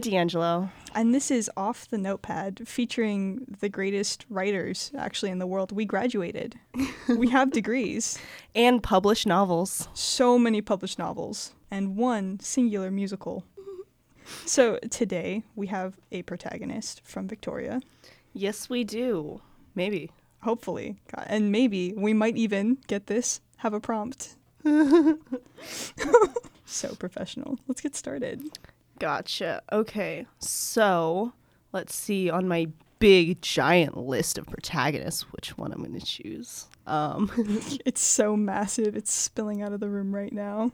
D'Angelo. And this is Off the Notepad featuring the greatest writers actually in the world. We graduated. we have degrees. And published novels. So many published novels and one singular musical. So today we have a protagonist from Victoria. Yes, we do. Maybe. Hopefully. And maybe we might even get this, have a prompt. so professional. Let's get started. Gotcha. Okay. So, let's see on my big giant list of protagonists which one I'm going to choose. Um It's so massive. It's spilling out of the room right now.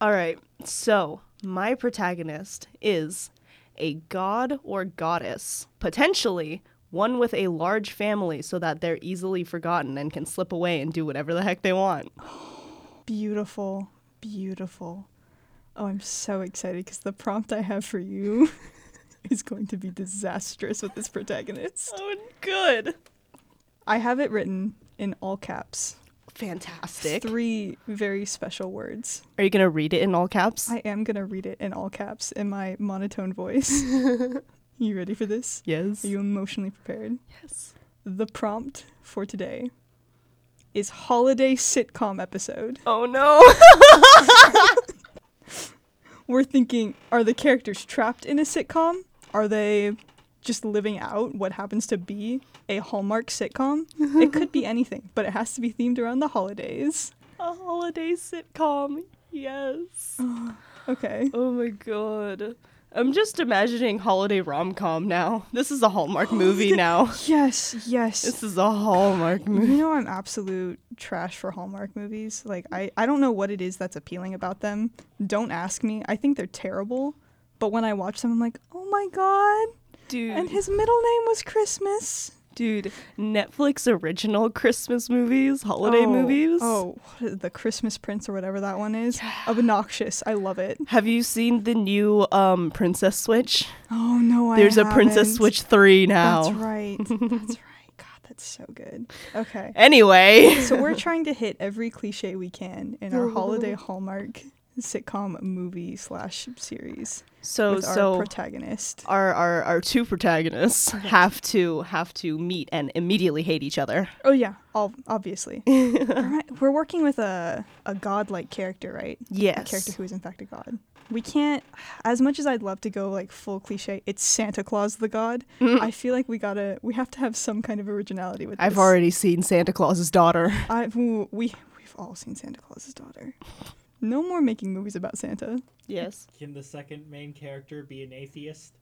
All right. So, my protagonist is a god or goddess, potentially one with a large family so that they're easily forgotten and can slip away and do whatever the heck they want. Beautiful. Beautiful. Oh, I'm so excited because the prompt I have for you is going to be disastrous with this protagonist. Oh, good. I have it written in all caps. Fantastic. Three very special words. Are you going to read it in all caps? I am going to read it in all caps in my monotone voice. you ready for this? yes. Are you emotionally prepared? yes. The prompt for today is holiday sitcom episode. Oh no. We're thinking are the characters trapped in a sitcom? Are they just living out what happens to be a Hallmark sitcom? it could be anything, but it has to be themed around the holidays. A holiday sitcom. Yes. Okay. Oh my god. I'm just imagining holiday rom-com now. This is a Hallmark movie now. Yes, yes. This is a Hallmark movie. You know I'm absolute trash for Hallmark movies. Like I, I don't know what it is that's appealing about them. Don't ask me. I think they're terrible. But when I watch them I'm like, "Oh my god." Dude, And his middle name was Christmas. Dude, Netflix original Christmas movies, holiday Oh, movies. Oh, the Christmas Prince or whatever that one is. Obnoxious. I love it. Have you seen the new um Princess Switch? Oh no, I There's a Princess haven't. Switch 3 now. That's right. That's right. God, that's so good. Okay. Anyway, So we're trying to hit every cliche we can in our holiday Hallmark sitcom movie slash series so with our so protagonist. our, our our two protagonists have to have to meet and immediately hate each other. Oh yeah, all obviously. we're, we're working with a a godlike character, right? Yes. A character who is in fact a god. We can't, as much as I'd love to go like full cliche, it's Santa Claus the god. Mm-hmm. I feel like we gotta, we have to have some kind of originality with I've this. already seen Santa Claus's daughter. I've we we've all seen Santa Claus's daughter. No more making movies about Santa. Yes. Can the second main character be an atheist?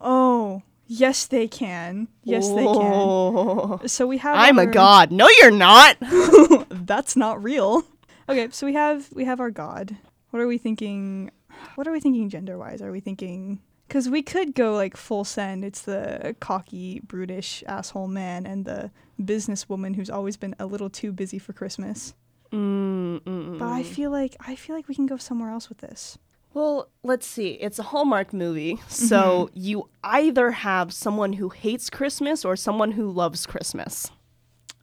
Oh, yes they can. Yes they can. Oh. So we have I'm a god. No, you're not. That's not real. Okay, so we have we have our god. What are we thinking? What are we thinking gender wise? Are we thinking because we could go like full send. It's the cocky, brutish asshole man and the businesswoman who's always been a little too busy for Christmas. Mm, mm, But I feel like I feel like we can go somewhere else with this. Well, let's see. It's a Hallmark movie, so you either have someone who hates Christmas or someone who loves Christmas.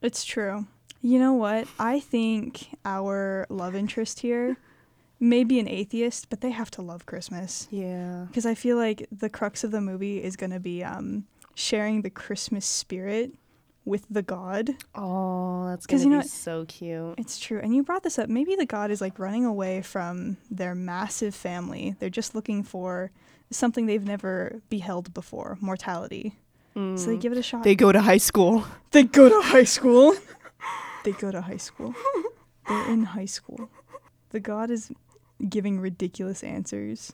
It's true. You know what? I think our love interest here may be an atheist, but they have to love Christmas. Yeah. Because I feel like the crux of the movie is going to be um, sharing the Christmas spirit with the god. Oh, that's 'Cause gonna you know be so cute. It's true. And you brought this up. Maybe the god is like running away from their massive family. They're just looking for something they've never beheld before mortality. So they mm. give it a shot. They go to high school. They go to high school. they go to high school. They're in high school. The god is giving ridiculous answers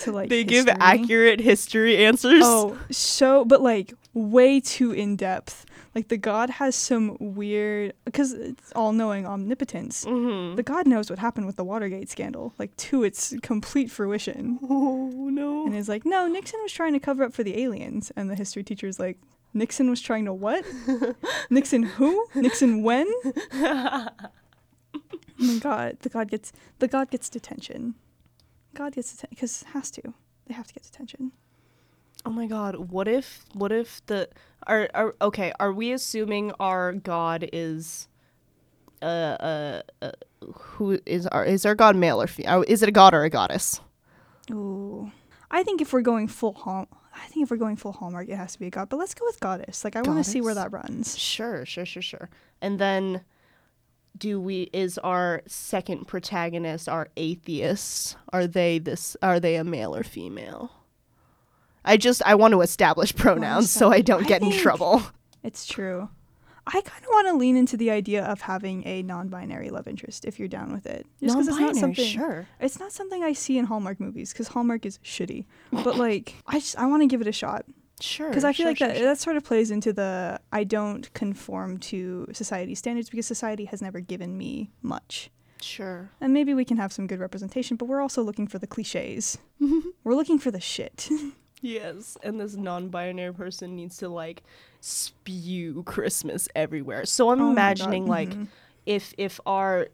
to like They give accurate history answers. Oh, so but like way too in depth. Like the god has some weird because it's all knowing omnipotence. Mhm. The god knows what happened with the Watergate scandal, like to its complete fruition. Oh no. And is like, no, Nixon was trying to cover up for the aliens. And the history teacher's like, Nixon was trying to what? Nixon who? Nixon when? oh my god, the god gets the god gets detention. God gets detention because has to. They have to get detention. Oh my god, what if what if the are are okay, are we assuming our god is uh uh, uh who is our is our god male or female? Is it a god or a goddess? Ooh. I think if we're going full hall, I think if we're going full Hallmark, it has to be a god. But let's go with goddess. Like I want to see where that runs. Sure, sure, sure, sure. And then do we is our second protagonist our atheists? Are they this are they a male or female? I just I want to establish pronouns so I don't I get in trouble. It's true. I kind of want to lean into the idea of having a non-binary love interest if you're down with it. Just 'cause it's not something. sure. It's not something I see in Hallmark movies because Hallmark is shitty. But like, I just I want to give it a shot Sure. because I feel sure, like sure, that sure. that sort of plays into the I don't conform to society standards because society has never given me much. Sure. And maybe we can have some good representation, but we're also looking for the cliches. we're looking for the shit. Yes, and this non-binary person needs to like spew Christmas everywhere. So I'm Oh imagining like mhm. if if our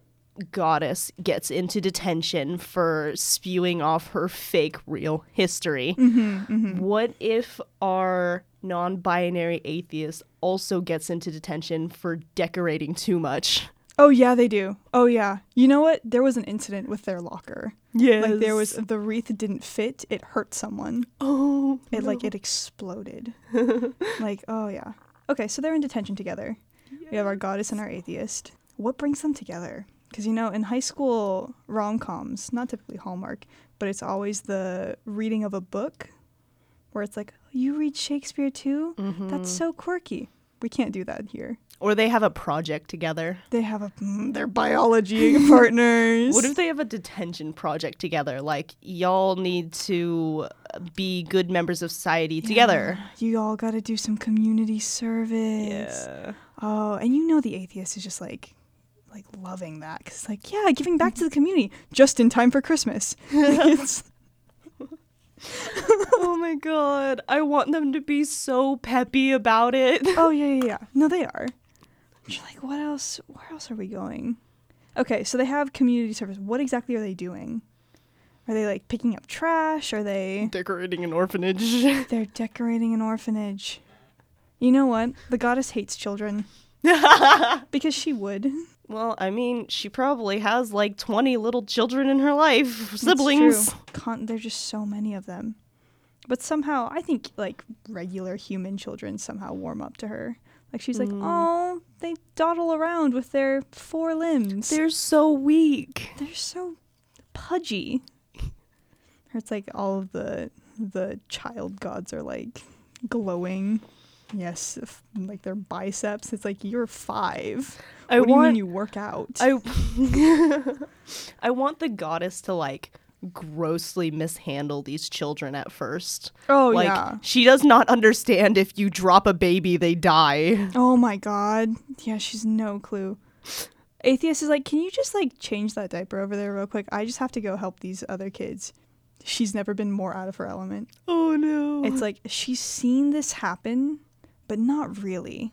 goddess gets into detention for spewing off her fake real history, Mm-hmm, what if our non-binary atheist also gets into detention for decorating too much? Oh yeah, they do. Oh yeah. You know what? There was an incident with their locker. Yeah. Like there was the wreath didn't fit. It hurt someone. oh It like it exploded. like oh yeah. Okay, so they're in detention together. We have our goddess and our atheist. What brings them together? Because you know, in high school rom coms, not typically Hallmark, but it's always the reading of a book, where it's like you read Shakespeare too. That's mm-hmm. so quirky. We can't do that here. or they have a project together. They have a mm, they're biology partners. What if they have a detention project together? Like y'all need to be good members of society together. You all got to do some community service. Oh, and you know the atheist is just like, like loving that because like yeah, giving back to the community just in time for Christmas. It's- oh my god. I want them to be so peppy about it. oh yeah, yeah, yeah. No, they are. You're like, what else? Where else are we going? Okay, so they have community service. What exactly are they doing? Are they like picking up trash? Are they? Decorating an orphanage. They're decorating an orphanage. You know what? The goddess hates children because she would. Well, I mean, she probably has like 20 little children in her life, siblings. Con- there's just so many of them. But somehow, I think like regular human children somehow warm up to her. Like she's like, Mm. oh, they dawdle around with their four limbs. They're so weak. They're so pudgy. Or it's like all of the the child gods are like glowing. Yes, like their biceps. It's like you're five. I what do you want mean you work out? I I want the goddess to like grossly mishandle these children at first. oh like yeah. she does not understand if you drop a baby they die. Oh my god. Yeah, she's no clue. Atheist is like, can you just like change that diaper over there real quick? I just have to go help these other kids. She's never been more out of her element. Oh no. It's like she's seen this happen, but not really.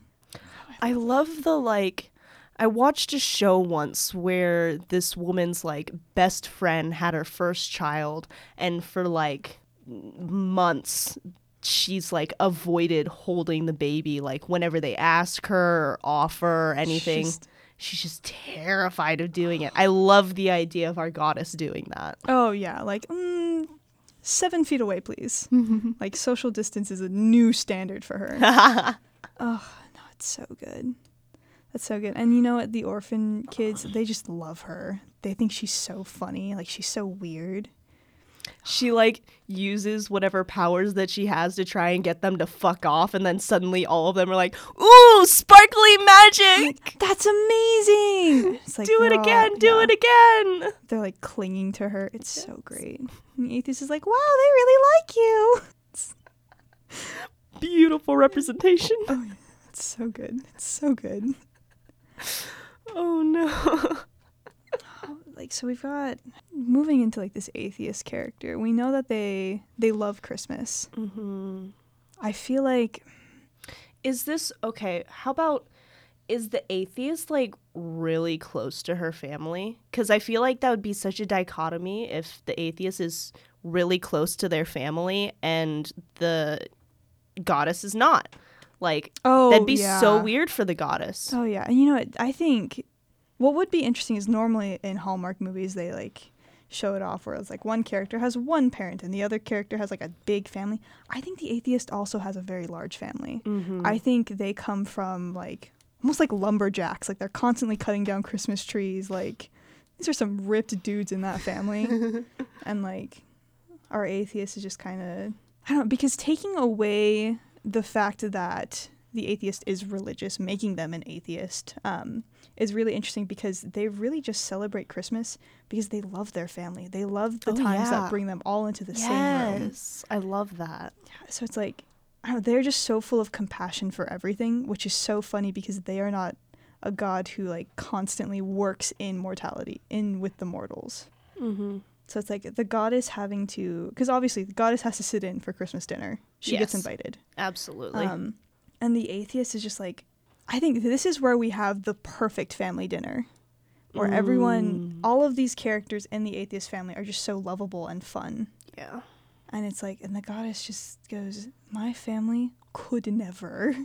I love the like I watched a show once where this woman's like best friend had her first child and for like months she's like avoided holding the baby like whenever they ask her or offer anything Just- she's just terrified of doing it. I love the idea of our goddess doing that. Oh yeah, like mm, seven feet away, please. like social distance is a new standard for her. oh no, it's so good. That's so good. And you know what? The orphan kids, they just love her. They think she's so funny. Like she's so weird. She like uses whatever powers that she has to try and get them to fuck off and then suddenly all of them are like, "Ooh, sparkly magic!" That's amazing. It's like do it all- again, do yeah. it again. They're like clinging to her. It's so great. And the atheist is like, wow, they really like you. Beautiful representation. Oh, yeah. It's so good. It's so good. Oh no. Like, so we've got moving into like this atheist character. We know that they they love Christmas. hmm I feel like Is this okay? How about is the atheist like really close to her family? Because I feel like that would be such a dichotomy if the atheist is really close to their family and the goddess is not. Like, oh, that'd be so weird for the goddess. Oh yeah, and you know what? I think what would be interesting is normally in Hallmark movies they like show it off where it's like one character has one parent and the other character has like a big family. I think the atheist also has a very large family. Mm-hmm. I think they come from like almost like lumberjacks. Like they're constantly cutting down Christmas trees. Like these are some ripped dudes in that family. and like our atheist is just kind of I don't know because taking away the fact that the atheist is religious, making them an atheist, um, is really interesting because they really just celebrate Christmas because they love their family. They love the Oh, times yeah. that bring them all into the same room. yes, I love that. So it's like, I don't know, they're just so full of compassion for everything, which is so funny because they are not a god who like constantly works in mortality, in with the mortals. Mm-hmm. So it's like the goddess having to, because obviously the goddess has to sit in for Christmas dinner. She gets invited. Absolutely. Um, and the atheist is just like, I think this is where we have the perfect family dinner, where everyone, Mm. all of these characters in the atheist family are just so lovable and fun. yeah. And it's like, and the goddess just goes, My family could never.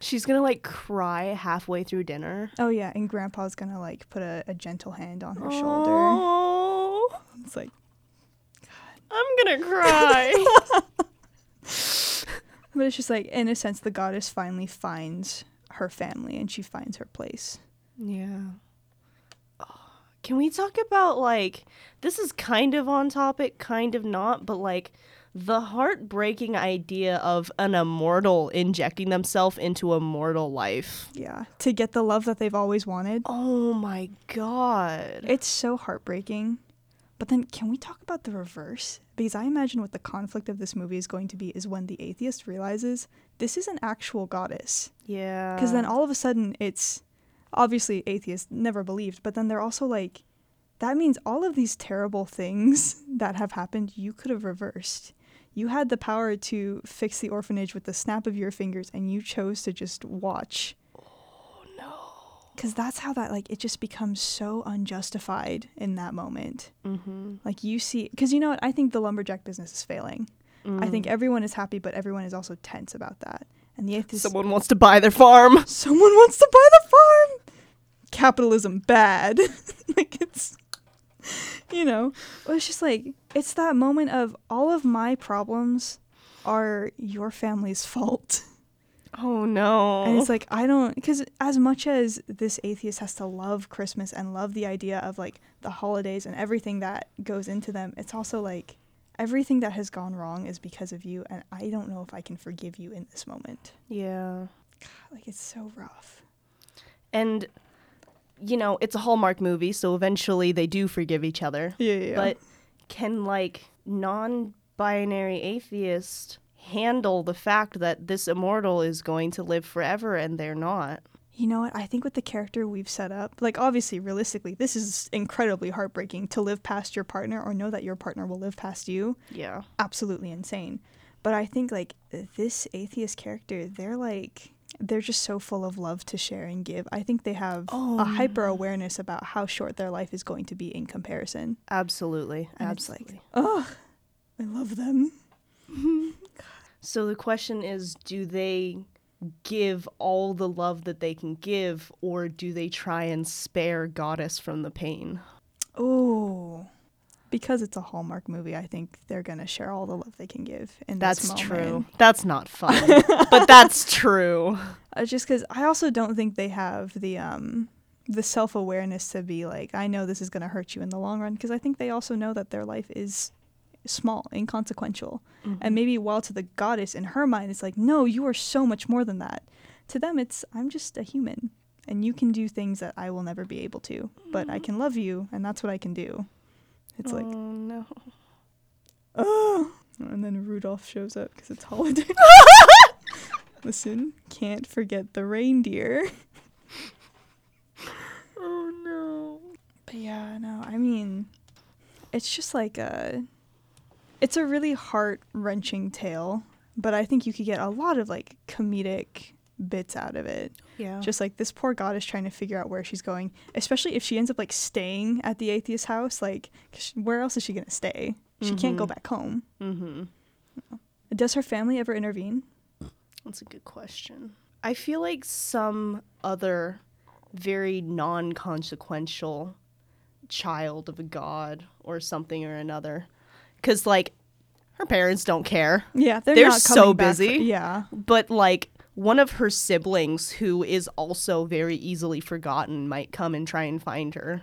She's gonna like cry halfway through dinner. Oh, yeah. And grandpa's gonna like put a, a gentle hand on her shoulder. Oh, It's like, I'm gonna cry. but it's just like, in a sense, the goddess finally finds her family and she finds her place. yeah. Can we talk about like this is kind of on topic, kind of not, but like the heartbreaking idea of an immortal injecting themselves into a mortal life. Yeah. To get the love that they've always wanted. Oh my god. It's so heartbreaking. But then, can we talk about the reverse? Because I imagine what the conflict of this movie is going to be is when the atheist realizes this is an actual goddess. Yeah. Because then all of a sudden, it's obviously atheists never believed, but then they're also like, that means all of these terrible things that have happened, you could have reversed. You had the power to fix the orphanage with the snap of your fingers, and you chose to just watch. Because that's how that, like, it just becomes so unjustified in that moment. Mm-hmm. Like, you see, because you know what? I think the lumberjack business is failing. I Mm. think everyone is happy, but everyone is also tense about that. And the eighth is someone wants to buy their farm. someone wants to buy the farm. Capitalism bad. like it's you know, it's just like it's that moment of all of my problems are your family's fault. Oh no. And it's like I don't cuz as much as this atheist has to love Christmas and love the idea of like the holidays and everything that goes into them, it's also like everything that has gone wrong is because of you and I don't know if I can forgive you in this moment. yeah. Like it's so rough. And you know, it's a Hallmark movie, so eventually they do forgive each other. Yeah, yeah. But can like non-binary atheist handle the fact that this immortal is going to live forever and they're not? You know what? I think with the character we've set up, like obviously, realistically, this is incredibly heartbreaking to live past your partner or know that your partner will live past you. Yeah. Absolutely insane. But I think like this atheist character, they're like they're just so full of love to share and give. I think they have Oh, a hyper awareness about how short their life is going to be in comparison. Absolutely. And Absolutely. like, oh, I love them. So the question is do they give all the love that they can give or do they try and spare goddess from the pain? Oh, because it's a Hallmark movie, I think they're gonna share all the love they can give. In this That's true. That's not fun. but that's true. Uh, just because I also don't think they have the um the self awareness to be like, I know this is gonna hurt you in the long run. Because I think they also know that their life is small, inconsequential, and mm-hmm. maybe while to the goddess in her mind, it's like, no, you are so much more than that. To them, it's I'm just a human, and you can do things that I will never be able to, but I mm. can love you, and that's what I can do. It's oh like, no. oh, and then Rudolph shows up because it's holiday. Listen, can't forget the reindeer. Oh no. But yeah, no, I mean, it's just like a, it's a really heart wrenching tale, but I think you could get a lot of like comedic bits out of it. Yeah. Just like this poor goddess trying to figure out where she's going, especially if she ends up like staying at the atheist house. Like, where else is she gonna stay? She can't go Mhm. back home. mm-hmm. Does her family ever intervene? That's a good question. I feel like some other very non consequential child of a god or something or another. Cuz like her parents don't care. Yeah, they're, They're not so busy. For, yeah, But like one of her siblings who is also very easily forgotten might come and try and find her.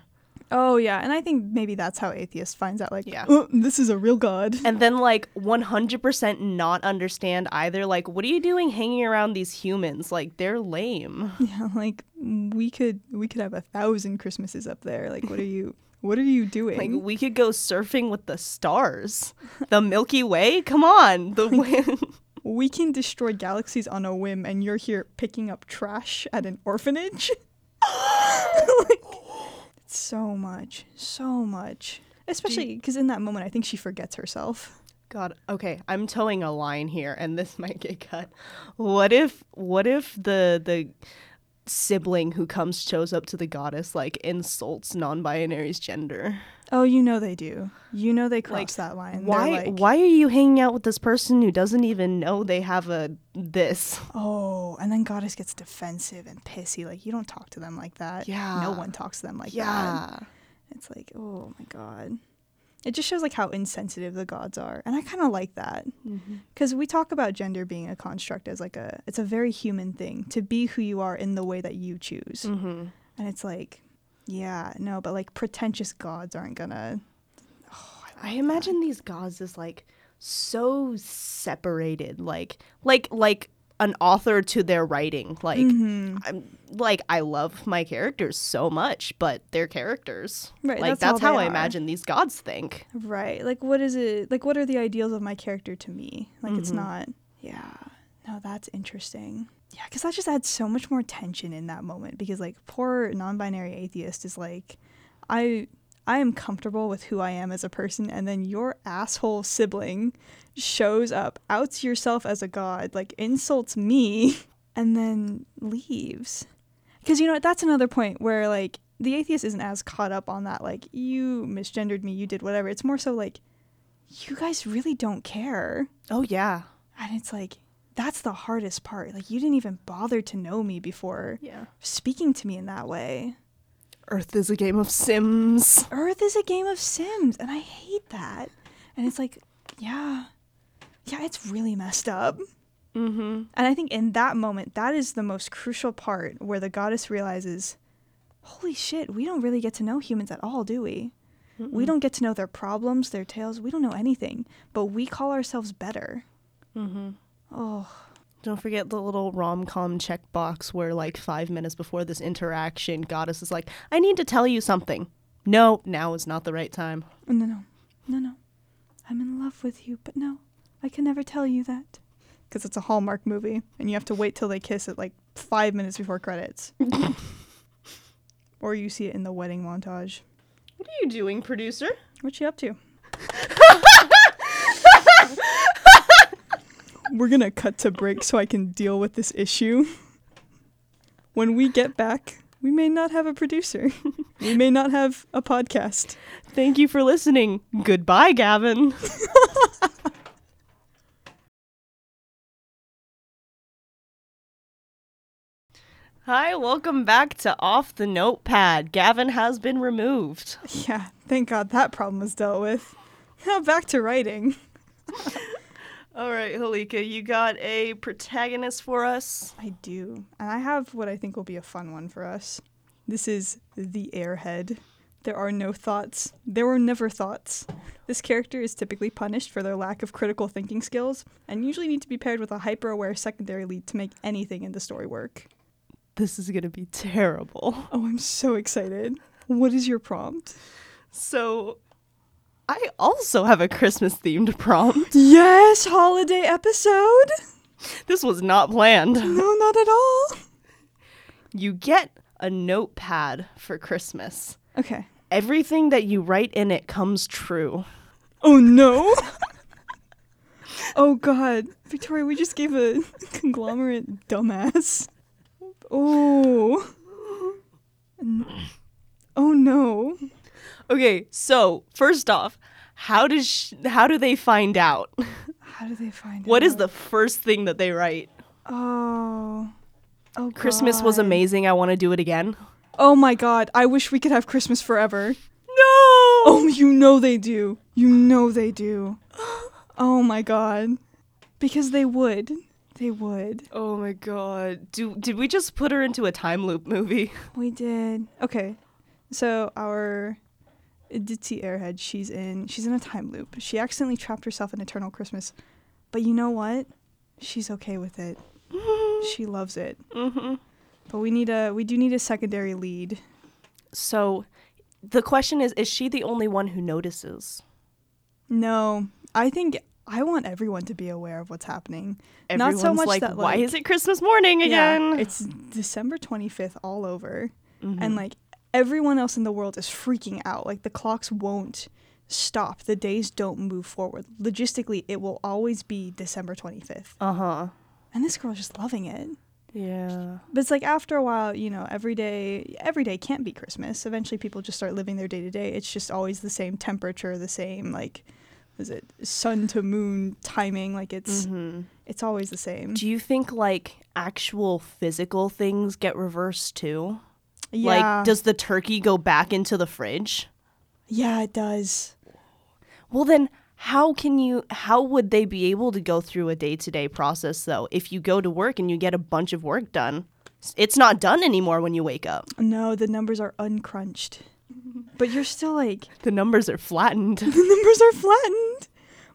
Oh yeah, and I think maybe that's how atheist finds out. Like, Yeah. "Oh, this is a real god. And then like 100% not understand either like what are you doing hanging around these humans? Like they're lame. Yeah, like we could we could have a thousand Christmases up there. Like, what are you what are you doing? Like we could go surfing with the stars. The Milky Way? Come on. The we can destroy galaxies on a whim, and you're here picking up trash at an orphanage. like, so much, so much. Especially because in that moment, I think she forgets herself. God, okay, I'm towing a line here and this might get cut. What if what if the the sibling who comes shows up to the goddess like insults non-binary's gender? Oh, you know they do. You know they cross Like, that line. Why like, why are you hanging out with this person who doesn't even know they have a this? Oh, and then Goddess gets defensive and pissy. Like you don't talk to them like that. Yeah. No one talks to them like that. yeah. It's like, oh my god. It just shows like how insensitive the gods are, and I kind of like that because we talk about gender being a construct as like a it's a very human thing to be who you are in the way that you choose, Mm-hmm. and it's like, yeah, no, but like pretentious gods aren't gonna. I imagine these gods as like so separated, like like like an author to their writing. Like Mhm. I'm like I love my characters so much, but they're characters. Right, Like that's that's, how I are. imagine these gods think. Right. Like what is it like what are the ideals of my character to me? Like it's Mhm. not Yeah. No, that's interesting. Yeah, cuz that just adds so much more tension in that moment because like poor non-binary atheist is like I I am comfortable with who I am as a person and then your asshole sibling shows up, outs yourself as a god, like insults me and then leaves. Cuz you know what, that's another point where like the atheist isn't as caught up on that like you misgendered me, you did whatever. It's more so like you guys really don't care. Oh yeah. And it's like that's the hardest part. Like you didn't even bother to know me before Yeah. speaking to me in that way. Earth is a game of Sims. Earth is a game of Sims, and I hate that. And it's like, yeah, yeah, it's really messed up. Mm-hmm. And I think in that moment, that is the most crucial part where the goddess realizes, holy shit, we don't really get to know humans at all, do we? We don't get to know their problems, their tales. We don't know anything, but we call ourselves better. Mm-hmm. Oh, Don't forget the little rom com checkbox where, like, five minutes before this interaction, Goddess is like, I need to tell you something. No, now is not the right time. no, no, no, no. I'm in love with you, but no, I can never tell you that. Because it's a Hallmark movie, and you have to wait till they kiss at like five minutes before credits. or you see it in the wedding montage. What are you doing, producer? What you up to? We're gonna cut to break so I can deal with this issue. When we get back, we may not have a producer. we may not have a podcast. Thank you for listening. Goodbye, Gavin. Hi, welcome back to Off the Notepad. Gavin has been removed. Yeah, thank God that problem was dealt with. Now back to writing. All right, Halika, you got a protagonist for us? I do. And I have what I think will be a fun one for us. This is the airhead. There are no thoughts. There were never thoughts. This character is typically punished for their lack of critical thinking skills and usually need to be paired with a hyper aware secondary lead to make anything in the story work. This is going to be terrible. Oh, I'm so excited. What is your prompt? So, I also have a Christmas themed prompt. Yes, holiday episode? This was not planned. No, not at all. You get a notepad for Christmas. Okay. Everything that you write in it comes true. Oh no. oh god. Victoria, we just gave a conglomerate dumbass. Oh. Oh no. Okay, so first off, how does sh- how do they find out? How do they find out? What is the first thing that they write? Oh. Oh Christmas was God. amazing. I want to do it again. Oh my god. I wish we could have Christmas forever. No. Oh, you know they do. You know they do. Oh my god. Because they would. They would. Oh my god. Do did we just put her into a time loop movie? We did. Okay. So our ditzy airhead, she's in she's in a time loop. She accidentally trapped herself in Eternal Christmas. But you know what? She's okay with it. She loves it. mm-hmm. But we need a we do need a secondary lead. So the question is is she the only one who notices? No. I think I want everyone to be aware of what's happening. Not so much like, that, why like- is it Christmas morning again? Yeah, it's December 25th all over. Mhm. And like everyone else in the world is freaking out. Like the clocks won't stop. The days don't move forward. Logistically, it will always be December 25th. uh-huh. And this girl's just loving it. Yeah. But it's like after a while, you know, every day every day can't be Christmas. Eventually people just start living their day to day. It's just always the same temperature, the same like is it sun to moon timing like it's Mhm. it's always the same. Do you think like actual physical things get reversed too? Yeah. Like does the turkey go back into the fridge? yeah, it does. Well then how can you how would they be able to go through a day-to-day process though if you go to work and you get a bunch of work done? It's not done anymore when you wake up. No, the numbers are uncrunched. But you're still like The numbers are flattened. the numbers are flattened.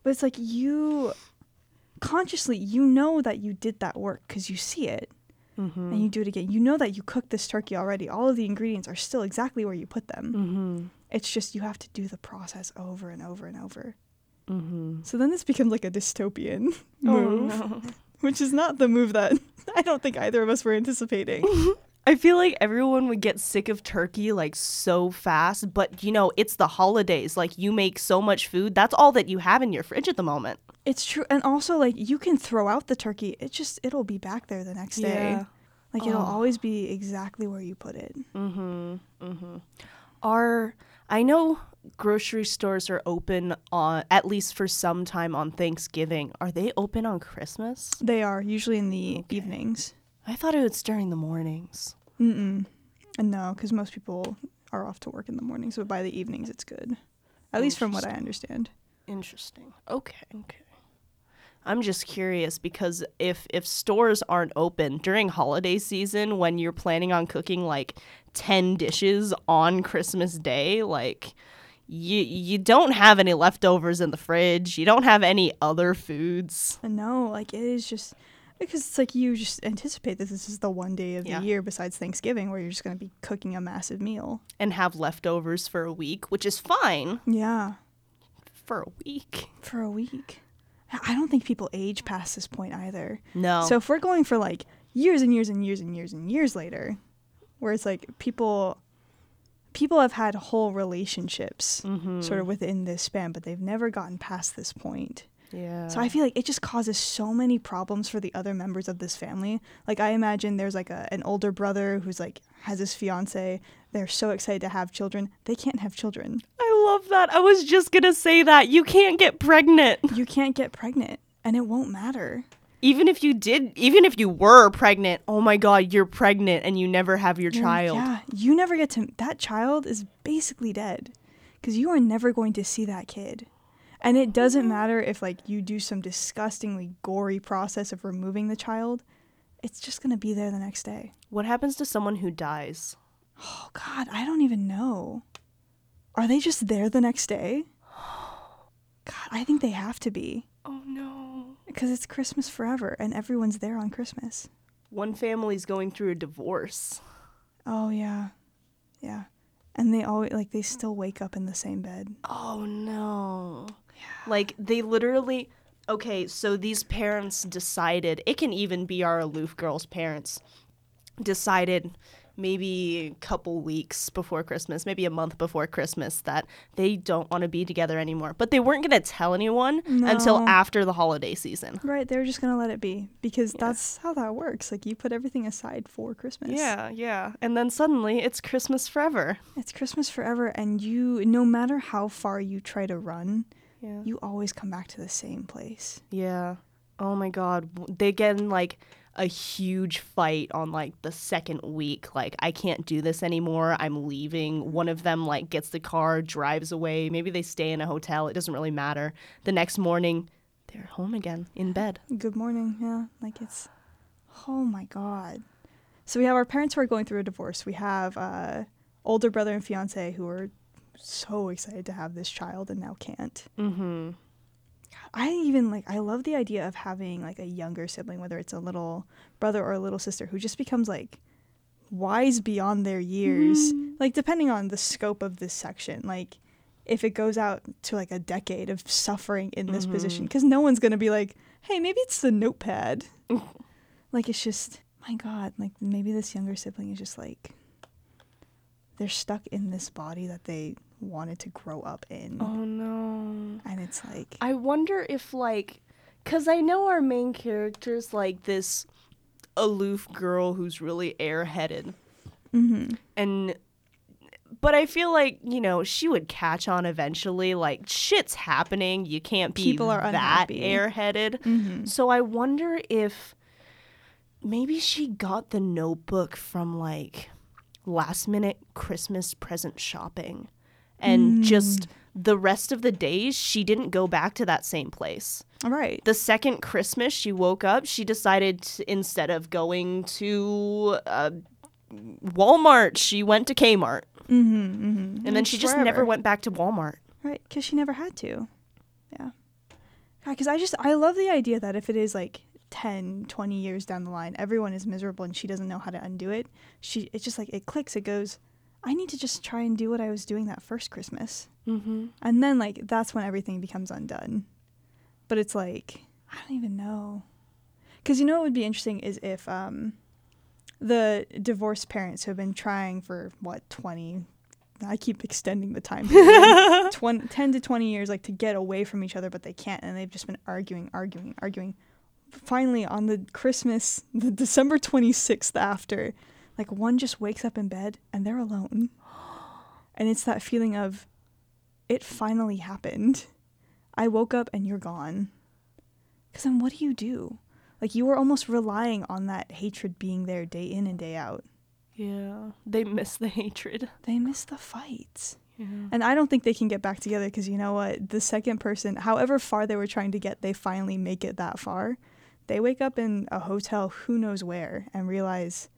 But it's like you consciously you know that you did that work because you see it mm-hmm. and you do it again. You know that you cooked this turkey already. All of the ingredients are still exactly where you put them. Mm-hmm. It's just you have to do the process over and over and over. Mm-hmm. So then this becomes like a dystopian Oh, move, which is not the move that I don't think either of us were anticipating. I feel like everyone would get sick of turkey like so fast, but you know, it's the holidays. Like you make so much food. That's all that you have in your fridge at the moment. It's true, and also like you can throw out the turkey. It just it'll be back there the next day. Yeah. Like it'll Oh. always be exactly where you put it. Mm-hmm. Mm-hmm. Are I know grocery stores are open on at least for some time on Thanksgiving. Are they open on Christmas? They are usually in the Okay. evenings. I thought it was during the mornings. Mm-mm. And no, because most people are off to work in the morning, so by the evenings it's good. At least from what I understand. Interesting. Okay. Okay. I'm just curious because if if stores aren't open during holiday season when you're planning on cooking like 10 dishes on Christmas day, like you you don't have any leftovers in the fridge. You don't have any other foods. No, like it is just because it's like you just anticipate that this is the one day of Yeah. the year besides Thanksgiving where you're just going to be cooking a massive meal. and have leftovers for a week, which is fine Yeah, for a week. for a week. I don't think people age past this point either. No. So if we're going for like years and years and years and years and years later, where it's like people people have had whole relationships Mhm. sort of within this span, but they've never gotten past this point. Yeah. So I feel like it just causes so many problems for the other members of this family. Like I imagine there's like a, an older brother who's like has his fiance. They're so excited to have children. They can't have children. I love that. I was just going to say that. You can't get pregnant. You can't get pregnant and it won't matter. Even if you did, even if you were pregnant, oh my god, you're pregnant and you never have your You're- child. Yeah, you never get to. That child is basically dead, because you are never going to see that kid, and it doesn't mm-hmm. matter if like you do some disgustingly gory process of removing the child. It's just gonna be there the next day. What happens to someone who dies? Oh God, I don't even know. Are they just there the next day? God, I think they have to be Oh no. because it's Christmas forever, and everyone's there on Christmas. One family's going through a divorce. Oh yeah, yeah, and they always like they still wake up in the same bed. Oh no. Like they literally Okay, so these parents decided, it can even be our aloof girls' parents decided maybe a couple weeks before Christmas, maybe a month before Christmas that they don't want to be together anymore. But they weren't going to tell anyone until after the holiday season. Right, They were just gonna let it be because that's how that works. Like you put everything aside for Christmas. Yeah, yeah. And then suddenly it's Christmas forever. it's Christmas forever, and you, no matter how far you try to run, Yeah. you always come back to the same place. Yeah. Oh my god. They get in like a huge fight on like the second week. Like, I can't do this anymore. I'm leaving. One of them like gets the car, drives away. Maybe they stay in a hotel. It doesn't really matter. The next morning, they're home again in bed. Good morning. Yeah, like it's. Oh my god. So we have our parents who are going through a divorce. We have uh, older brother and fiance who are so excited to have this child and now can't. Mm-hmm. I even like I love the idea of having like a younger sibling, whether it's a little brother or a little sister, who just becomes like wise beyond their years. Like depending on the scope of this section, like if it goes out to like a decade of suffering in this position, because no one's gonna be like, hey, maybe it's the notepad. like it's just my God, like maybe this younger sibling is just like they're stuck in this body that they wanted to grow up in. Oh no. And it's like I wonder if like cuz I know our main character's like this aloof girl who's really airheaded. mm-hmm. And but I feel like, you know, she would catch on eventually like shit's happening, you can't be People are that unhappy. airheaded. Mm-hmm. So I wonder if maybe she got the notebook from like last minute Christmas present shopping. And just the rest of the days, she didn't go back to that same place. All right. The second Christmas she woke up, she decided to, instead of going to uh, Walmart, she went to Kmart. Mm-hmm, mm-hmm. And then she just never went back to Walmart. Right, because she never had to. Yeah. Because I just, I love the idea that if it is like 10, 20 years down the line, everyone is miserable and she doesn't know how to undo it. She, it's just like, it clicks, it goes, I need to just try and do what I was doing that first Christmas. Mm-hmm. And then, like, that's when everything becomes undone. But it's like, I don't even know. Because you know what would be interesting is if um, the divorced parents who have been trying for, what, 20, I keep extending the time period, 20, 10 to 20 years, like, to get away from each other, but they can't. And they've just been arguing, arguing, arguing. Finally, on the Christmas, the December 26th after, like, one just wakes up in bed and they're alone. And it's that feeling of, it finally happened. I woke up and you're gone. Because then what do you do? Like you were almost relying on that hatred being there day in and day out. Yeah. They miss the hatred. They miss the fights. Yeah. And I don't think they can get back together because you know what? The second person, however far they were trying to get, they finally make it that far. They wake up in a hotel, who knows where, and realize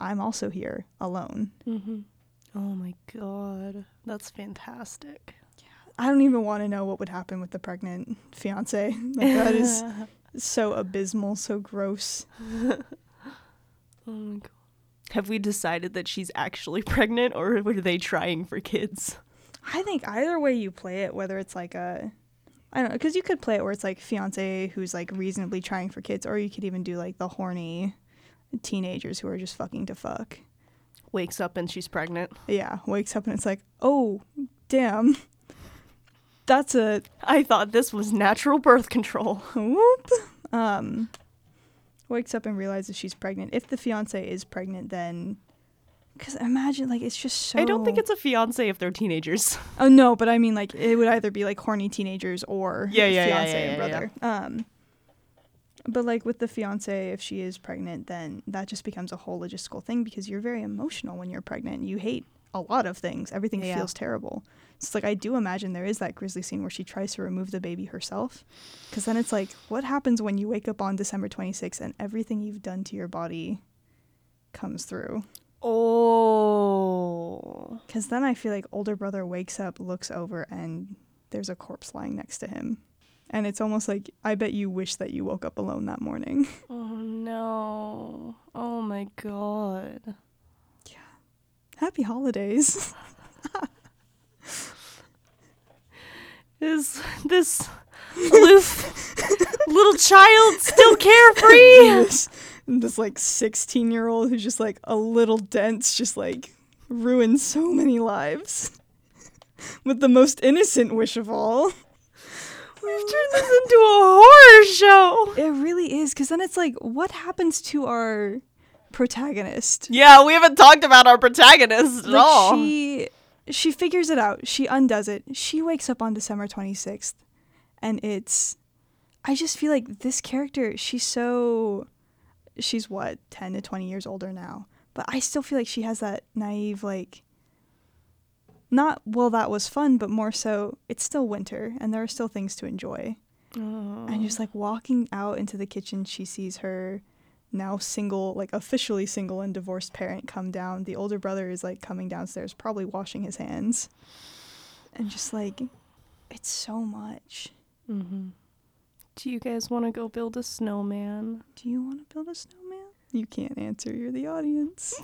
I'm also here alone. Mm-hmm. Oh my god. That's fantastic. I don't even want to know what would happen with the pregnant fiance. Like that is so abysmal, so gross. Oh my god. Have we decided that she's actually pregnant or were they trying for kids? I think either way you play it, whether it's like a, I don't know, because you could play it where it's like fiance who's like reasonably trying for kids, or you could even do like the horny teenagers who are just fucking to fuck. Wakes up and she's pregnant. Yeah, wakes up and it's like, oh, damn. That's a I thought this was natural birth control. whoop. Um, wakes up and realizes she's pregnant. If the fiance is pregnant, then. Because imagine, like, it's just so. I don't think it's a fiance if they're teenagers. Oh no, but I mean like it would either be like horny teenagers or Yeah, yeah, fiance yeah, and yeah, brother. Um but like with the fiance if she is pregnant then that just becomes a whole logistical thing because you're very emotional when you're pregnant. You hate a lot of things. Everything Yeah. feels terrible. So it's like I do imagine there is that grisly scene where she tries to remove the baby herself cuz then it's like what happens when you wake up on December 26th and everything you've done to your body comes through? Oh. Because then I feel like older brother wakes up, looks over, and there's a corpse lying next to him. And it's almost like, I bet you wish that you woke up alone that morning. Oh no. Oh my god. Yeah. Happy holidays. Is this aloof little child still carefree? this, this like 16 year old who's just like a little dense, just like ruined so many lives. With the most innocent wish of all. We've turned this into a horror show. It really is, because then it's like, what happens to our protagonist? Yeah, we haven't talked about our protagonist at like all. she she figures it out she undoes it she wakes up on december 26th and it's i just feel like this character she's so she's what, 10 to 20 years older now. But I still feel like she has that naive, like, not, well, that was fun, but more so, it's still winter and there are still things to enjoy. And just like walking out into the kitchen, she sees her now single, like officially single and divorced parent come down. The older brother is like coming downstairs, probably washing his hands. And just like, it's so much. Mm-hmm. Do you guys want to go build a snowman? Do you want to build a snowman? You can't answer, you're the audience.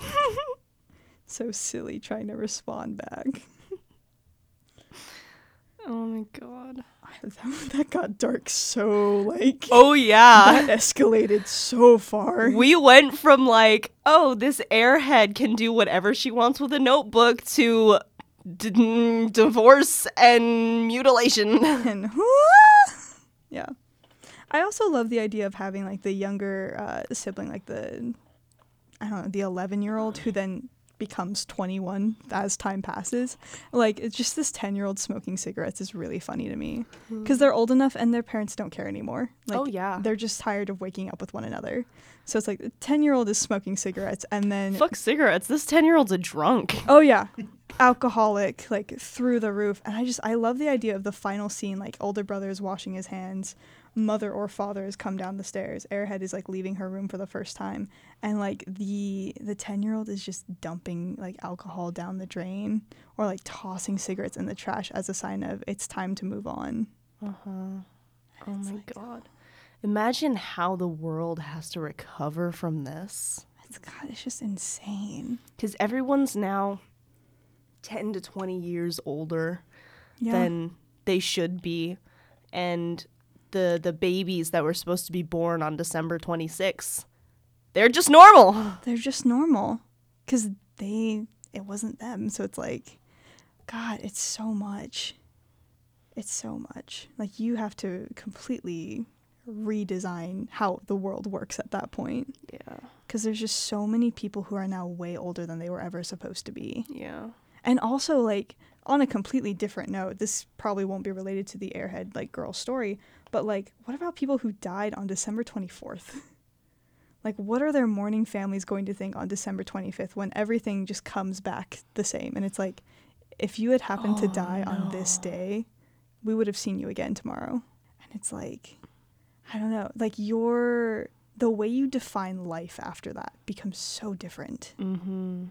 so silly trying to respond back. Oh my god. that got dark so like Oh yeah. that escalated so far. we went from like, oh, this airhead can do whatever she wants with a notebook to d- mm, divorce and mutilation. and yeah. I also love the idea of having like the younger uh, sibling, like the I don't know, the eleven year old who then becomes twenty one as time passes. Like it's just this ten year old smoking cigarettes is really funny to me hmm. because they're old enough and their parents don't care anymore. Like, oh yeah. They're just tired of waking up with one another. So it's like the 10 year old is smoking cigarettes and then Fuck cigarettes. This 10 year old's a drunk. Oh yeah. Alcoholic, like through the roof. And I just I love the idea of the final scene, like older brother is washing his hands, mother or father has come down the stairs. Airhead is like leaving her room for the first time. And like the the ten year old is just dumping like alcohol down the drain or like tossing cigarettes in the trash as a sign of it's time to move on. Uh huh. Oh my god. Imagine how the world has to recover from this. It's God, it's just insane. Because everyone's now 10 to 20 years older Yeah. than they should be. And the, the babies that were supposed to be born on December 26th, they're just normal. they're just normal because they it wasn't them so it's like god it's so much it's so much like you have to completely redesign how the world works at that point Yeah. because there's just so many people who are now way older than they were ever supposed to be Yeah. and also like on a completely different note this probably won't be related to the airhead like girl story but like what about people who died on december 24th like what are their mourning families going to think on december 25th when everything just comes back the same? And it's like if you had happened to Oh, die on this day we would have seen you again tomorrow. And it's like i don't know. Like your the way you define life after that becomes so different. Mm-hmm.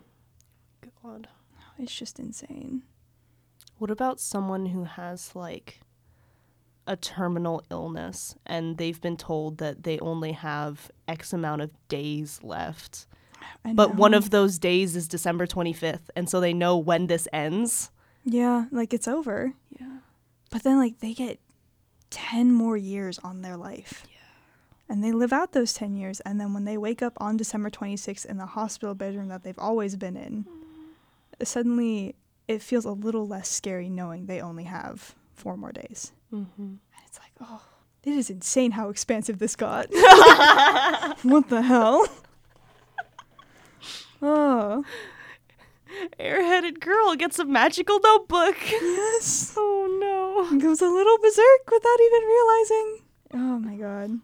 God. it's just insane. What about someone who has like a terminal illness and they've been told that they only have X amount of days left? But one of those days is December 25th, and so they know when this ends. Yeah, like it's over. Yeah. But then like they get 10 more years on their life. Yeah. And they live out those 10 years and then when they wake up on December 26th in the hospital bedroom that they've always been in, mm. suddenly it feels a little less scary knowing they only have 4 more days. Mm-hmm. And it's like, "Oh, it is insane how expansive this got." what the hell? Oh, Airheaded girl gets a magical notebook. yes. Oh no. goes a little berserk without even realizing. Oh my god.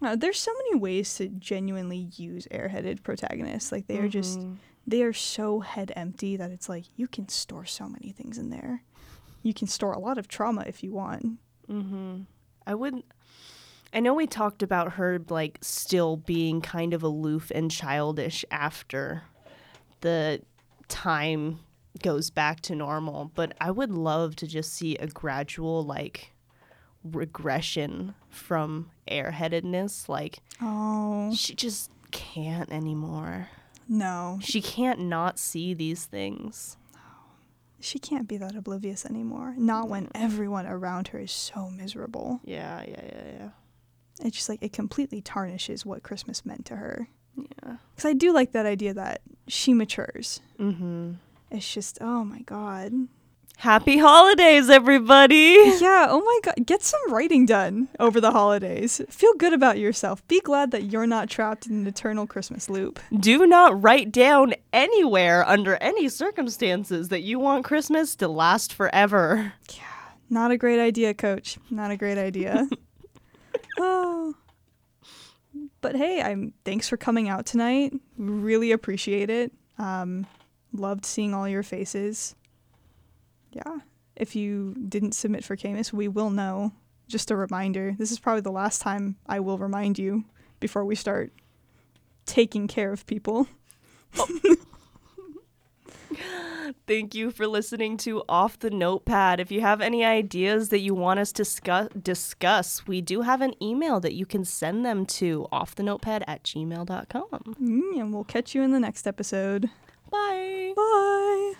Uh, there's so many ways to genuinely use airheaded protagonists. Like they are just Mhm. they are so head empty that it's like you can store so many things in there. You can store a lot of trauma if you want. Mm-hmm. I would. I know we talked about her like still being kind of aloof and childish after the time goes back to normal, but I would love to just see a gradual like regression from airheadedness. Like Oh she just can't anymore. no, She can't not see these things. She can't be that oblivious anymore. Not when everyone around her is so miserable. Yeah, yeah, yeah, yeah. It's just like it completely tarnishes what Christmas meant to her. Yeah. Because I do like that idea that she matures. Mm-hmm. It's just, oh my god. Happy holidays, everybody! Yeah, oh my god. Get some writing done over the holidays. Feel good about yourself. Be glad that you're not trapped in an eternal Christmas loop. Do not write down anywhere under any circumstances that you want Christmas to last forever. Yeah, not a great idea, coach. Not a great idea. oh. But hey, I'm thanks for coming out tonight. Really appreciate it. Um, loved seeing all your faces. Yeah. If you didn't submit for Camus, we will know. Just a reminder. This is probably the last time I will remind you before we start taking care of people. Thank you for listening to Off the Notepad. If you have any ideas that you want us to scu- discuss, we do have an email that you can send them to offthenotepad at gmail.com. Mm, and we'll catch you in the next episode. Bye. Bye.